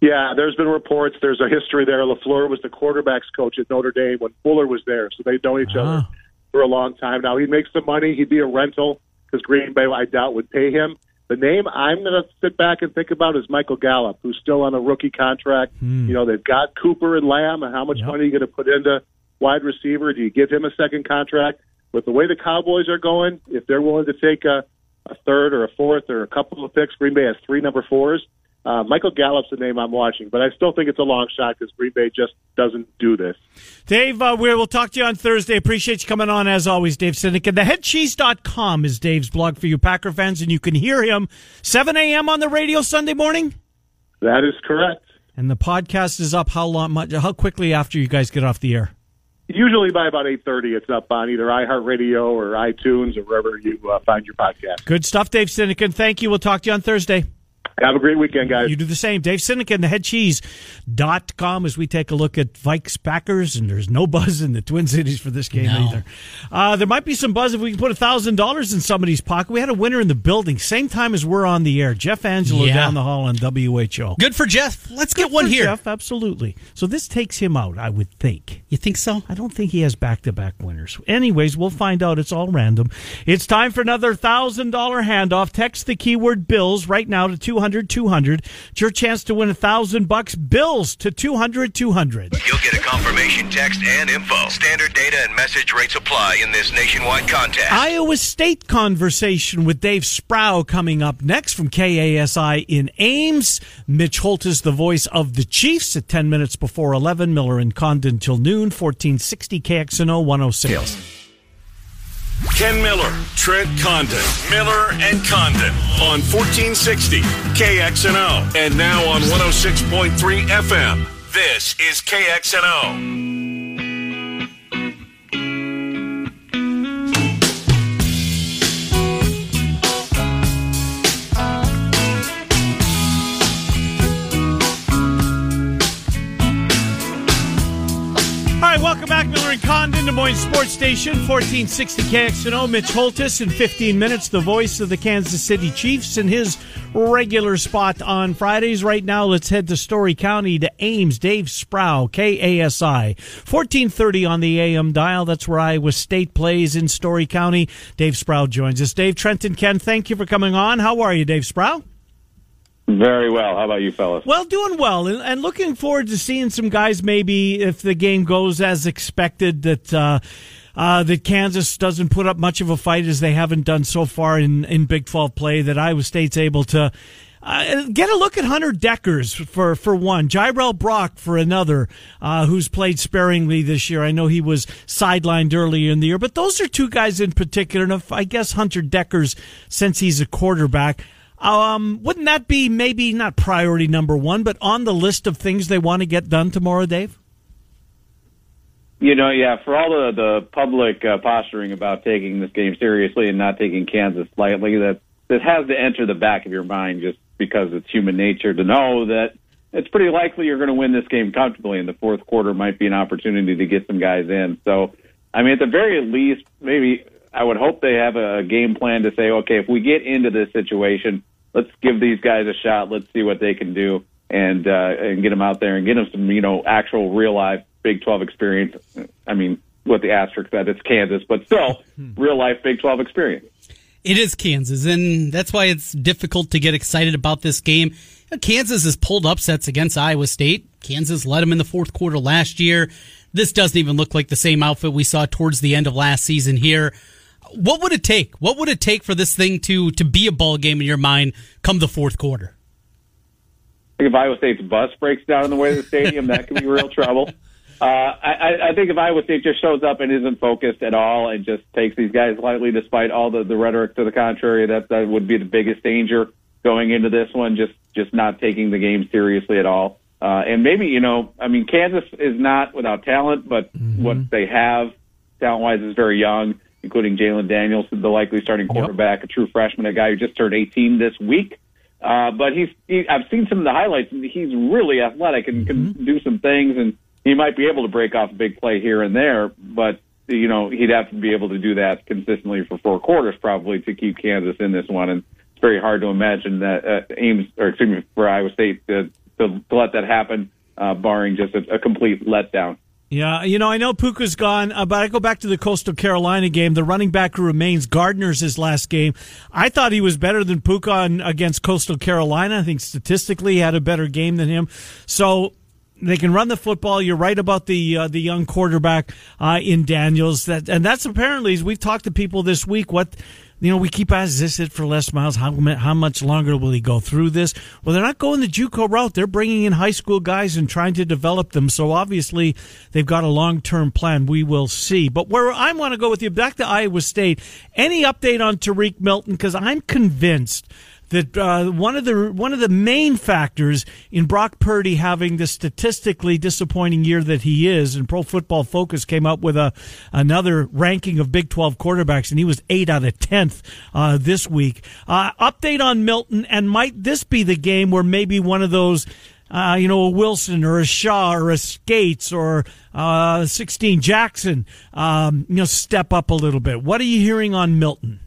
Yeah, there's been reports. There's a history there. LaFleur was the quarterbacks coach at Notre Dame when Fuller was there, so they've known each uh-huh. other for a long time now. He makes some money. He'd be a rental because Green Bay, I doubt, would pay him. The name I'm going to sit back and think about is Michael Gallup, who's still on a rookie contract. Hmm. You know, they've got Cooper and Lamb, and how much yep. money are you going to put into wide receiver? Do you give him a second contract? With the way the Cowboys are going, if they're willing to take a, a third or a fourth or a couple of picks, Green Bay has three number fours uh, Michael Gallup's the name I'm watching, but I still think it's a long shot because Green Bay just doesn't do this. Dave, uh, we'll talk to you on Thursday. Appreciate you coming on as always, Dave Sinek. And theheadcheese.com is Dave's blog for you Packer fans, and you can hear him 7 a.m. on the radio Sunday morning. That is correct. And the podcast is up how long? Much, how quickly after you guys get off the air? Usually by about eight thirty, it's up on either iHeartRadio or iTunes or wherever you uh, find your podcast. Good stuff, Dave Sinekin. Thank you. We'll talk to you on Thursday. Have a great weekend, guys. You do the same. Dave Sinekin, the headcheese.com, as we take a look at Vikes Packers, and there's no buzz in the Twin Cities for this game No. either. Uh, there might be some buzz if we can put $1,000 in somebody's pocket. We had a winner in the building, same time as we're on the air. Jeff Angelo Yeah. down the hall on WHO. Good for Jeff. Let's get one for here. Jeff, absolutely. So this takes him out, I would think. You think so? I don't think he has back to back winners. Anyways, we'll find out. It's all random. It's time for another $1,000 handoff. Text the keyword bills right now to 200 200. It's your chance to win a 1000 bucks. Bills to 200 200. You'll get a confirmation text and info. Standard data and message rates apply in this nationwide contest. Iowa State conversation with Dave Sproul coming up next from KASI in Ames. Mitch Holthus the voice of the Chiefs at 10 minutes before 11. Miller and Condon till noon, 1460 KXNO 106. Ken Miller, Trent Condon, Miller and Condon on 1460 KXNO and now on 106.3 FM. This is KXNO. Welcome back, Miller and Condon, Des Moines Sports Station, 1460 KXNO. Mitch Holthus in 15 minutes, the voice of the Kansas City Chiefs in his regular spot on Fridays. Right now, let's head to Story County to Ames. Dave Sproul, KASI, 1430 on the AM dial. That's where Iowa State plays in Story County. Dave Sproul joins us. Dave, Trenton, Ken, thank you for coming on. How are you, Dave Sproul? Very well. How about you, fellas? Well, doing well, and, and looking forward to seeing some guys. Maybe if the game goes as expected, that uh, uh, that Kansas doesn't put up much of a fight as they haven't done so far in in Big Twelve play. That Iowa State's able to. Uh, get a look at Hunter Dekkers for, for one, Jirel Brock for another, uh, who's played sparingly this year. I know he was sidelined earlier in the year, but those are two guys in particular. And if, I guess Hunter Dekkers, since he's a quarterback, um, wouldn't that be maybe not priority number one, but on the list of things they want to get done tomorrow, Dave? You know, yeah, for all the the public uh, posturing about taking this game seriously and not taking Kansas lightly, that that has to enter the back of your mind just because it's human nature to know that it's pretty likely you're going to win this game comfortably, and the fourth quarter might be an opportunity to get some guys in. So, I mean, at the very least, maybe I would hope they have a game plan to say, okay, if we get into this situation, let's give these guys a shot. Let's see what they can do, and uh, and get them out there and get them some, you know, actual real life Big 12 experience. I mean, with the asterisk that it's Kansas, but still real life Big 12 experience. It is Kansas, and that's why it's difficult to get excited about this game. Kansas has pulled upsets against Iowa State. Kansas led them in the fourth quarter last year. This doesn't even look like the same outfit we saw towards the end of last season here. What would it take? What would it take for this thing to to be a ball game in your mind come the fourth quarter? I think if Iowa State's bus breaks down on the way to the stadium, that could be real trouble. Uh, I, I think if Iowa State just shows up and isn't focused at all and just takes these guys lightly, despite all the, the rhetoric to the contrary, that that would be the biggest danger going into this one. Just just not taking the game seriously at all. Uh, and maybe you know, I mean, Kansas is not without talent, but what they have talent wise is very young, including Jalon Daniels, the likely starting quarterback, a true freshman, a guy who just turned 18 this week. Uh, but he's, he, I've seen some of the highlights, and he's really athletic and can do some things, and he might be able to break off a big play here and there. But you know, he'd have to be able to do that consistently for four quarters, probably, to keep Kansas in this one. And it's very hard to imagine that uh, Ames, or excuse me, for Iowa State to, to, to let that happen, uh, barring just a, a complete letdown. Yeah, you know, I know Pooka's gone, uh, but I go back to the Coastal Carolina game. The running back who remains, Gardner's his last game. I thought he was better than Pooka on, against Coastal Carolina. I think statistically he had a better game than him. So they can run the football. You're right about the uh, the young quarterback uh, in Daniels. That and that's apparently as we've talked to people this week. What you know, we keep asking, is this it for Les Miles? How how much longer will he go through this? Well, they're not going the JUCO route. They're bringing in high school guys and trying to develop them. So obviously, they've got a long term plan. We will see. But where I want to go with you back to Iowa State. Any update on Tarique Milton? Because I'm convinced that uh, one of the one of the main factors in Brock Purdy having the statistically disappointing year that he is, and Pro Football Focus came up with a another ranking of Big Twelve quarterbacks, and he was eight out of tenth uh, this week. Uh, update on Milton, and might this be the game where maybe one of those uh, you know, a Wilson or a Shaw or a Scates or uh, 16 Jackson, um, you know, step up a little bit. What are you hearing on Milton?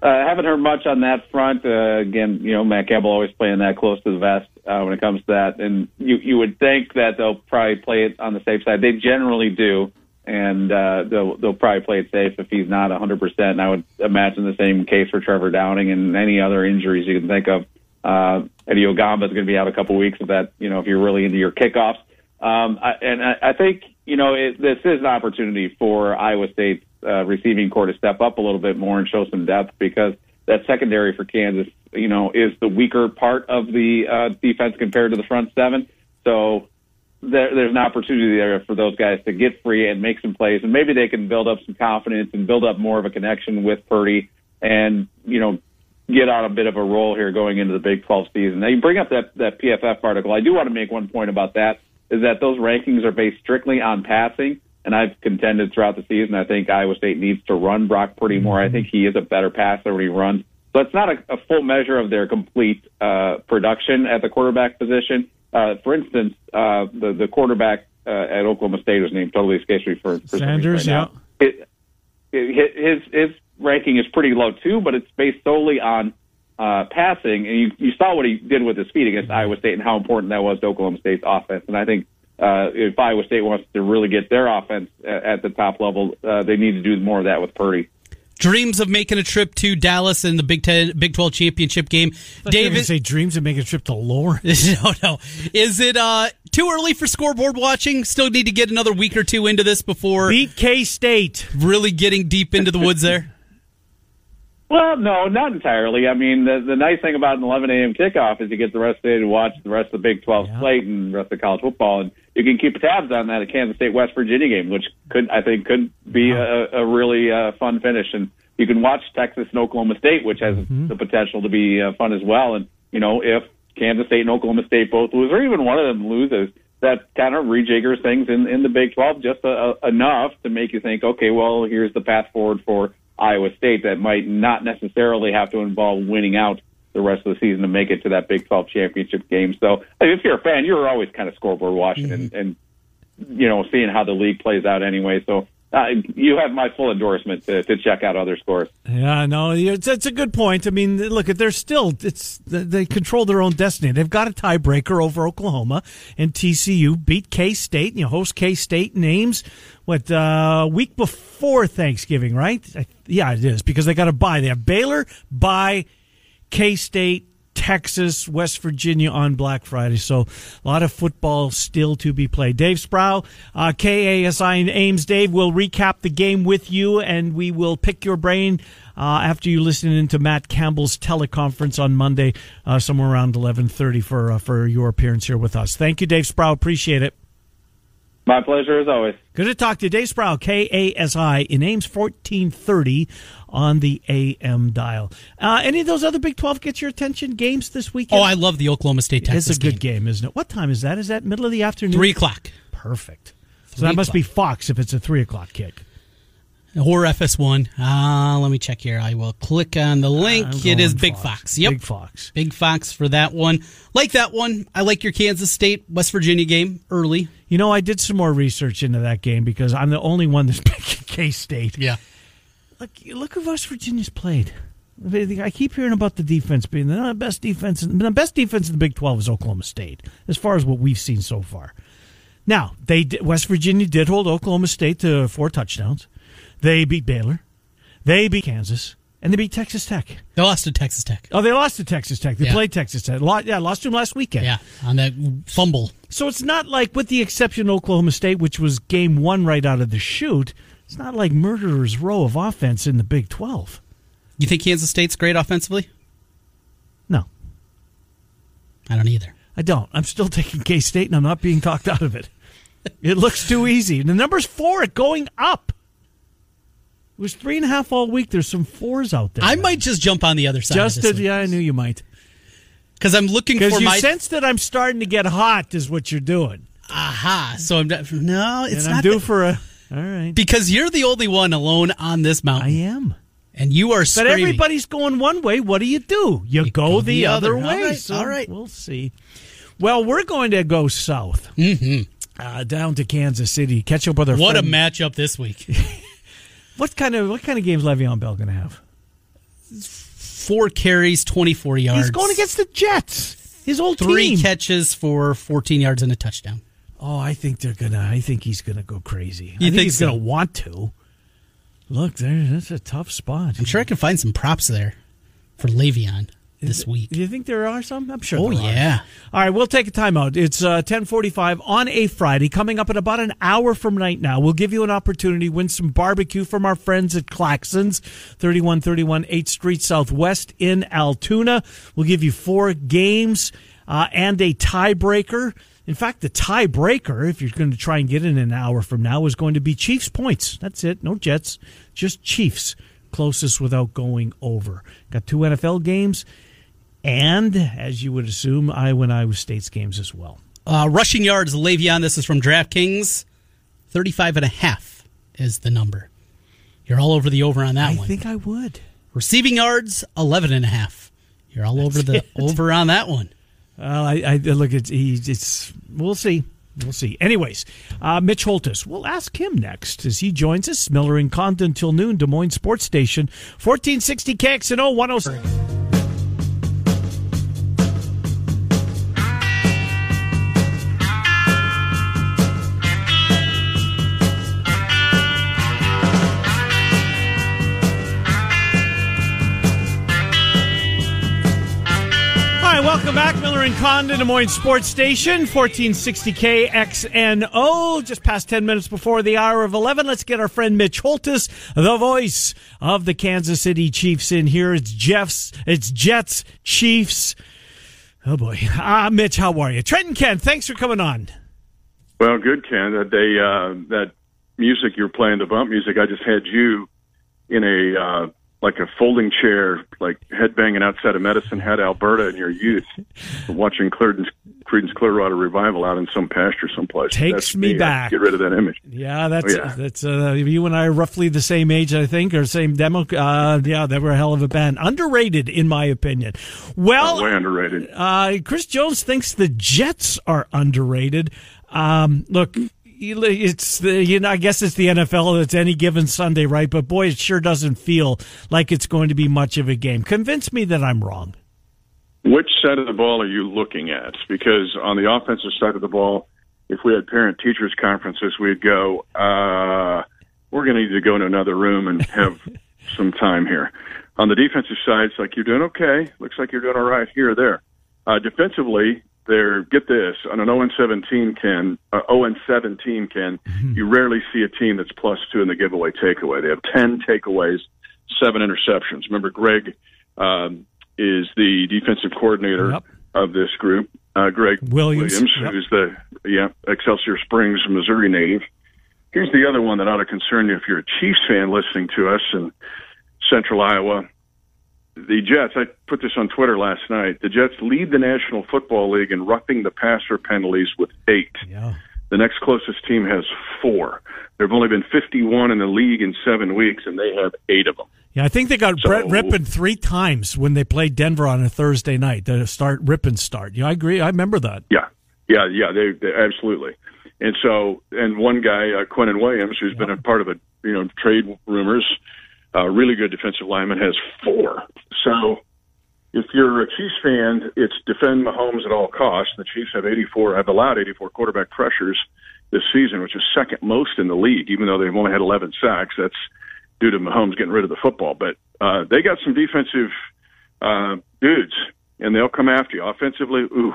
I uh, haven't heard much on that front. Uh, again, you know, Matt Campbell always playing that close to the vest uh, when it comes to that, and you you would think that they'll probably play it on the safe side. They generally do, and uh, they'll they'll probably play it safe if he's not 100. percent And I would imagine the same case for Trevor Downing and any other injuries you can think of. Uh, Eddie Ogamba is going to be out a couple weeks of that. You know, if you're really into your kickoffs, um, I, and I, I think you know it, this is an opportunity for Iowa State's uh, receiving corps to step up a little bit more and show some depth because that secondary for Kansas, you know, is the weaker part of the uh, defense compared to the front seven. So there, there's an opportunity there for those guys to get free and make some plays, and maybe they can build up some confidence and build up more of a connection with Purdy, and you know, get on a bit of a roll here going into the Big 12 season. Now you bring up that that PFF article. I do want to make one point about that is that those rankings are based strictly on passing. And I've contended throughout the season. I think Iowa State needs to run Brock Purdy more. I think he is a better passer when he runs. So it's not a, a full measure of their complete uh, production at the quarterback position. Uh, for instance, uh, the the quarterback uh, at Oklahoma State was named totally escapes me for, for Sanders. Right yeah, it, it, his his ranking is pretty low too, but it's based solely on uh, passing. And you, you saw what he did with his feet against Iowa State and how important that was to Oklahoma State's offense. And I think uh, if Iowa State wants to really get their offense at, at the top level, uh, they need to do more of that with Purdy. Dreams of making a trip to Dallas in the Big Ten, Big Twelve championship game. David, say dreams of making a trip to Lawrence. no, no. Is it uh, too early for scoreboard watching? Still need to get another week or two into this before beat K State. Really getting deep into the woods there. Well, no, not entirely. I mean, the the nice thing about an 11 a.m. kickoff is you get the rest of the day to watch the rest of the Big 12 yeah. slate and the rest of college football, and you can keep tabs on that Kansas State West Virginia game, which could I think could be a, a really uh, fun finish. And you can watch Texas and Oklahoma State, which has mm-hmm. the potential to be uh, fun as well. And you know, if Kansas State and Oklahoma State both lose, or even one of them loses, that kind of rejiggers things in in the Big 12 just uh, enough to make you think, okay, well, here's the path forward for Iowa State that might not necessarily have to involve winning out the rest of the season to make it to that Big 12 championship game. So if you're a fan, you're always kind of scoreboard watching mm-hmm. and, and you know seeing how the league plays out anyway. So uh, you have my full endorsement to, to check out other scores. Yeah, no, it's, it's a good point. I mean, look, they're still it's they control their own destiny. They've got a tiebreaker over Oklahoma, and TCU beat K State. And you know, host K State names what uh, week before Thanksgiving, right? Yeah, it is because they got to buy. They have Baylor, by K State, Texas, West Virginia on Black Friday. So a lot of football still to be played. Dave Sproul, uh, KASI and Ames. Dave will recap the game with you, and we will pick your brain uh, after you listen into Matt Campbell's teleconference on Monday, uh, somewhere around eleven thirty for uh, for your appearance here with us. Thank you, Dave Sproul. Appreciate it. My pleasure as always. Good to talk to you. Dave Sproul, KASI, in Ames 1430 on the AM dial. Uh, any of those other Big 12 get your attention games this weekend? Oh, I love the Oklahoma State Texas It's a good game. game, isn't it? What time is that? Is that middle of the afternoon? Three o'clock. Perfect. So that must be Fox if it's a three o'clock kick. Or FS1. Uh, let me check here. I will click on the link. It is Big Fox. Fox. Yep. Big Fox. Big Fox for that one. Like that one. I like your Kansas State West Virginia game early. You know, I did some more research into that game because I'm the only one that's picking K State. Yeah. Look, look who West Virginia's played. I keep hearing about the defense being the best defense. The best defense in the Big 12 is Oklahoma State, as far as what we've seen so far. Now, they West Virginia did hold Oklahoma State to four touchdowns. They beat Baylor. They beat Kansas. And they beat Texas Tech. They lost to Texas Tech. Oh, they lost to Texas Tech. They yeah. played Texas Tech. yeah, lost to them last weekend. Yeah, on that fumble. So it's not like, with the exception of Oklahoma State, which was game one right out of the chute, it's not like murderer's row of offense in the Big 12. You think Kansas State's great offensively? No. I don't either. I don't. I'm still taking K State, and I'm not being talked out of it. it looks too easy. The number's four, it going up. It was three and a half all week. There's some fours out there. I might just jump on the other side. just to, yeah, I knew you might. because I'm looking for you my sense that I'm starting to get hot, is what you're doing. aha. So I'm not- no, it's and I'm not due that- for a. All right. because you're the only one alone on this mountain. I am. and you are But everybody's going one way. What do you do? You, go, go the, the other, other. Way. right, So all right. We'll see. Well, we're going to go south. Mm-hmm. Uh, down to Kansas City. Catch up with our What a matchup this week! What kind of what kind of games Le'Veon Bell going to have? Four carries, 24 yards. He's going against the Jets. His old three team. catches for 14 yards and a touchdown. Oh, I think they're gonna. I think he's gonna go crazy. I You think he's so? gonna want to? Look, there. That's a tough spot. I'm sure I can find some props there for Le'Veon this week. Do you think there are some? I'm sure. Oh there are. yeah. All right, we'll take a timeout. It's uh, 1045 on a Friday. Coming up in about an hour from right now, we'll give you an opportunity to win some barbecue from our friends at Claxons, 3131 8th Street Southwest in Altoona. We'll give you four games uh, and a tiebreaker. In fact, the tiebreaker, if you're going to try and get in an hour from now, is going to be Chiefs points. That's it. No Jets, just Chiefs. Closest without going over. Got two NFL games and as you would assume, Iowa and Iowa State's games as well. Uh, rushing yards, Le'Veon. This is from DraftKings. 35 and a half is the number. You're all over the over on that I one. I think I would. Receiving yards, 11 and a half. You're all over the over on that one. Well, I, I look he, it's. We'll see. We'll see. Anyways, uh, Mitch Holthus. We'll ask him next as he joins us. Miller and Condon till noon. Des Moines Sports Station, fourteen sixty KXNO one hundred welcome back, Miller and Condon, Des Moines Sports Station, 1460 KXNO. Just past 10 minutes before the hour of 11. Let's get our friend Mitch Holthus, the voice of the Kansas City Chiefs, in here. It's Jeff's, it's Jets, Chiefs. Oh boy. Ah, Mitch, how are you? Trenton Ken, thanks for coming on. Well, good, Ken. That they uh, that music you're playing, the bump music. I just had you in a uh, like a folding chair, like head banging outside of Medicine Hat, Alberta, in your youth, watching Creedence, Creedence Clearwater Revival out in some pasture someplace. Takes That's me to back. Get rid of that image. Yeah, that's Oh, yeah. that's uh, you and I are roughly the same age, I think, or same demo. Uh, yeah, they were a hell of a band. Underrated, in my opinion. Well, Way underrated. Uh, Chris Jones thinks the Jets are underrated. Um, look, it's the you know I guess it's the NFL. It's any given Sunday, right? But boy, it sure doesn't feel like it's going to be much of a game. Convince me that I'm wrong. Which side of the ball are you looking at? Because on the offensive side of the ball, if we had parent teachers conferences, we'd go, uh, we're going to need to go to another room and have some time here. On the defensive side, it's like you're doing okay. Looks like you're doing all right here or there. Uh, defensively, they're get this on an 0 and 17 Ken, uh, 0 and 17 Ken. You rarely see a team that's plus two in the giveaway takeaway. They have 10 takeaways, seven interceptions. Remember, Gregg um, is the defensive coordinator Yep. of this group. Uh, Gregg Williams. Yep. who's the yeah Excelsior Springs, Missouri native. Here's the other one that ought to concern you if you're a Chiefs fan listening to us in Central Iowa. The Jets, I put this on Twitter last night. The Jets lead the National Football League in roughing the passer penalties with eight. Yeah. The next closest team has four. There have only been 51 in the league in seven weeks, and they have eight of them. Yeah, I think they got So- Brett three times when they played Denver on a Thursday night. The start Rypien start. Yeah, I agree. I remember that. Yeah, yeah, yeah. They, they absolutely. And so, and one guy, uh, Quinnen Williams, who's been a part of a you know trade rumors, uh, really good defensive lineman, has four. So, if you're a Chiefs fan, it's defend Mahomes at all costs. The Chiefs have 84, have allowed 84 quarterback pressures this season, which is second most in the league, even though they've only had 11 sacks. That's due to Mahomes getting rid of the football. But uh, they got some defensive uh, dudes, and they'll come after you. Offensively, ooh.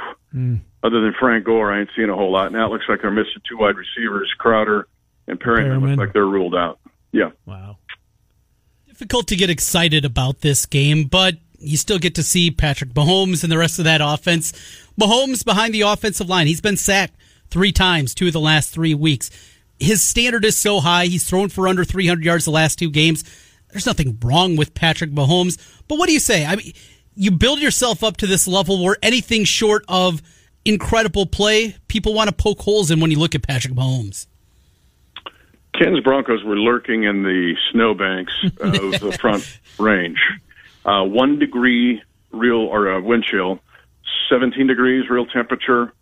Other than Frank Gore, I ain't seen a whole lot. Now it looks like they're missing two wide receivers, Crowder and Perriman. Perriman. Looks like they're ruled out. Yeah. Wow. Difficult to get excited about this game, but you still get to see Patrick Mahomes and the rest of that offense. Mahomes behind the offensive line. He's been sacked three times, two of the last three weeks. his standard is so high. He's thrown for under 300 yards the last two games. There's nothing wrong with Patrick Mahomes. But what do you say? I mean, you build yourself up to this level where anything short of incredible play, people want to poke holes in when you look at Patrick Mahomes. Ken's Broncos were lurking in the snowbanks of the front range. Uh, one degree real or uh, wind chill, 17 degrees real temperature,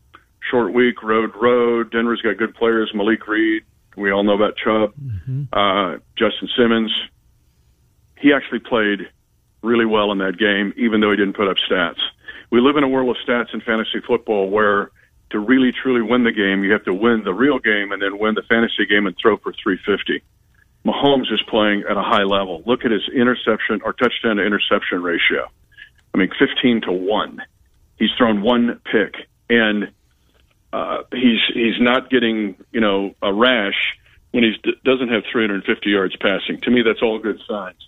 short week, road, road. Denver's got good players. Malik Reed, we all know about Chubb, mm-hmm. uh, Justin Simmons. He actually played really well in that game, even though he didn't put up stats. We live in a world of stats in fantasy football where to really truly win the game, you have to win the real game and then win the fantasy game and throw for 350. Mahomes is playing at a high level. Look at his interception or touchdown to interception ratio. I mean, 15 to 1. He's thrown one pick and uh, he's he's not getting, you know, a rash when he doesn't have 350 yards passing. To me, that's all good signs.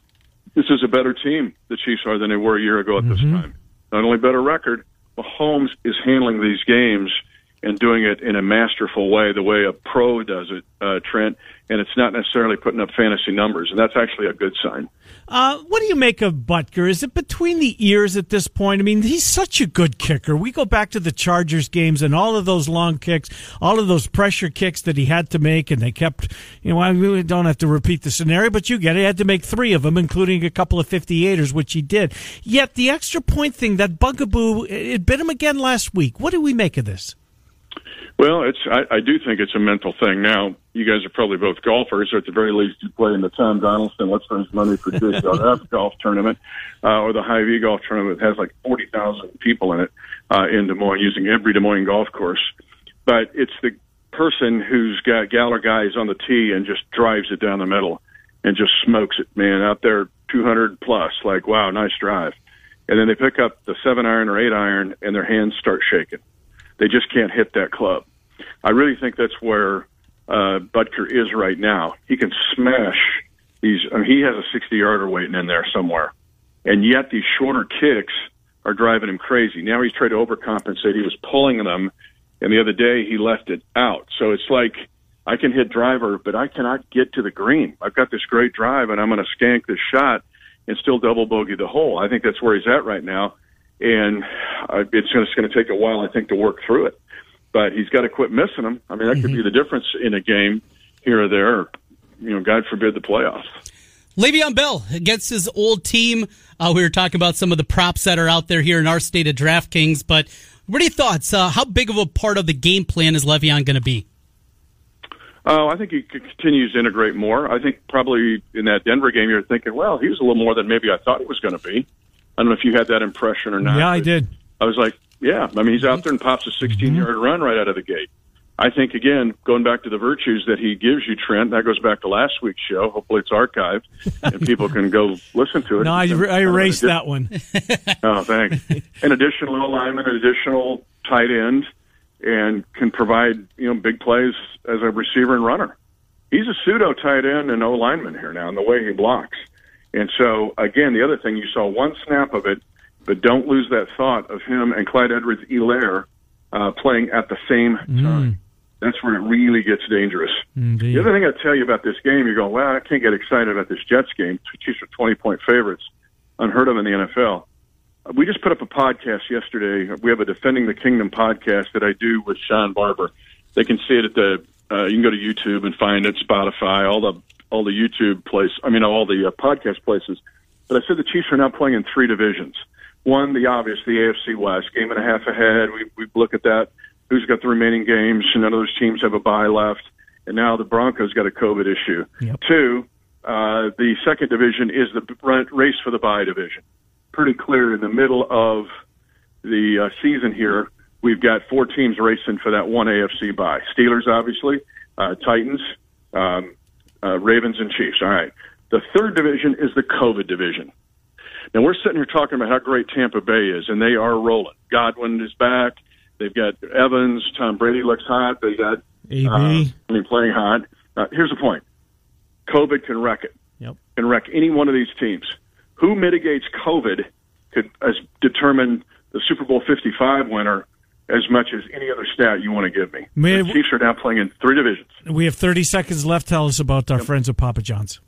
This is a better team, the Chiefs are, than they were a year ago at mm-hmm. this time. Not only better record, Mahomes is handling these games and doing it in a masterful way, the way a pro does it, uh, Trent. And it's not necessarily putting up fantasy numbers, and that's actually a good sign. Uh, what do you make of Butker? Is it between the ears at this point? I mean, he's such a good kicker. We go back to the Chargers games and all of those long kicks, all of those pressure kicks that he had to make, and they kept, you know, I really don't have to repeat the scenario, but you get it. He had to make three of them, including a couple of 58ers, which he did. Yet the extra point thing, that bugaboo, it bit him again last week. What do we make of this? Well, it's I, I do think it's a mental thing. Now, you guys are probably both golfers, or at the very least, you play in the Tom Donaldson Let's Raise Money for JDRF golf tournament, uh, or the Hy-Vee golf tournament that has like forty thousand people in it uh, in Des Moines, using every Des Moines golf course. But it's the person who's got gal or guys on the tee and just drives it down the middle and just smokes it, man, out there two hundred plus. Like, wow, nice drive. And then they pick up the seven iron or eight iron, and their hands start shaking they just can't hit that club. I really think that's where uh, Butker is right now. He can smash these. I mean, he has a 60 yarder waiting in there somewhere, and yet these shorter kicks are driving him crazy. Now he's trying to overcompensate. He was pulling them, and the other day he left it out. So it's like I can hit driver, but I cannot get to the green. I've got this great drive, and I'm going to skank this shot and still double bogey the hole. I think that's where he's at right now and uh, it's just going to take a while, I think, to work through it. But he's got to quit missing them. I mean, that mm-hmm. could be the difference in a game here or there. Or, you know, God forbid the playoffs. Le'Veon Bell against his old team. Uh, we were talking about some of the props that are out there here in our state of DraftKings, but what are your thoughts? Uh, how big of a part of the game plan is Le'Veon going to be? Oh, I think he continues to integrate more. I think probably in that Denver game, you're thinking, well, he was a little more than maybe I thought he was going to be. I don't know if you had that impression or not. Yeah, I did. I was like, yeah. I mean, he's out there and pops a 16 yard mm-hmm. run right out of the gate. I think again, going back to the virtues that he gives you, Trent. That goes back to last week's show. Hopefully, it's archived and people can go listen to it. No, I, I erased that one. oh, thanks. An additional alignment, an additional tight end, and can provide you know big plays as a receiver and runner. He's a pseudo tight end and no lineman here now in the way he blocks. And so, again, the other thing, you saw one snap of it, but don't lose that thought of him and Clyde Edwards Helaire uh, playing at the same mm. time. That's where it really gets dangerous. Indeed. The other thing I tell you about this game, you're going, well, I can't get excited about this Jets game. Chiefs are 20 point favorites, unheard of in the NFL. We just put up a podcast yesterday. We have a Defending the Kingdom podcast that I do with Sean Barber. They can see it at the, uh, you can go to YouTube and find it, Spotify, all the all the YouTube place. I mean, all the uh, podcast places. But I said the Chiefs are now playing in three divisions. One, the obvious, the AFC West, game and a half ahead. We we look at that. Who's got the remaining games? None of those teams have a bye left. And now the Broncos got a COVID issue. Yep. Two, uh, the second division is the race for the bye division. Pretty clear in the middle of the uh, season here. We've got four teams racing for that one AFC bye. Steelers, obviously, uh, Titans, um, uh, Ravens and Chiefs. All right. The third division is the COVID division. Now we're sitting here talking about how great Tampa Bay is, and they are rolling. Godwin is back. They've got Evans. Tom Brady looks hot. They got AB. Uh, I mean, playing hot. Uh, here's the point: COVID can wreck it. Yep. Can wreck any one of these teams. Who mitigates COVID could as determine the Super Bowl 55 winner as much as any other stat you want to give me. May- the Chiefs are now playing in three divisions. We have 30 seconds left. Tell us about our friends at Papa John's.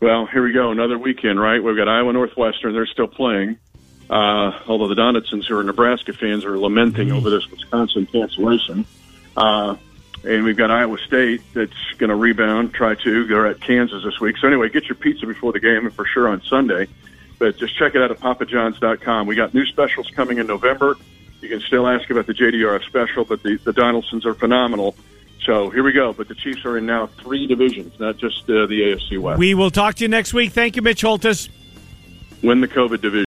Well, here we go. Another weekend, right? We've got Iowa Northwestern. They're still playing. Uh, although the Donaldsons, who are Nebraska fans, are lamenting over this Wisconsin cancellation. Uh, and we've got Iowa State that's going to rebound, try to. They're at Kansas this week. So anyway, get your pizza before the game and for sure on Sunday. But just check it out at papajohns.com. We got new specials coming in November. You can still ask about the JDRF special, but the, the Donaldsons are phenomenal. So here we go. But the Chiefs are in now three divisions, not just uh, the AFC West. We will talk to you next week. Thank you, Mitch Holthus. Win the COVID division.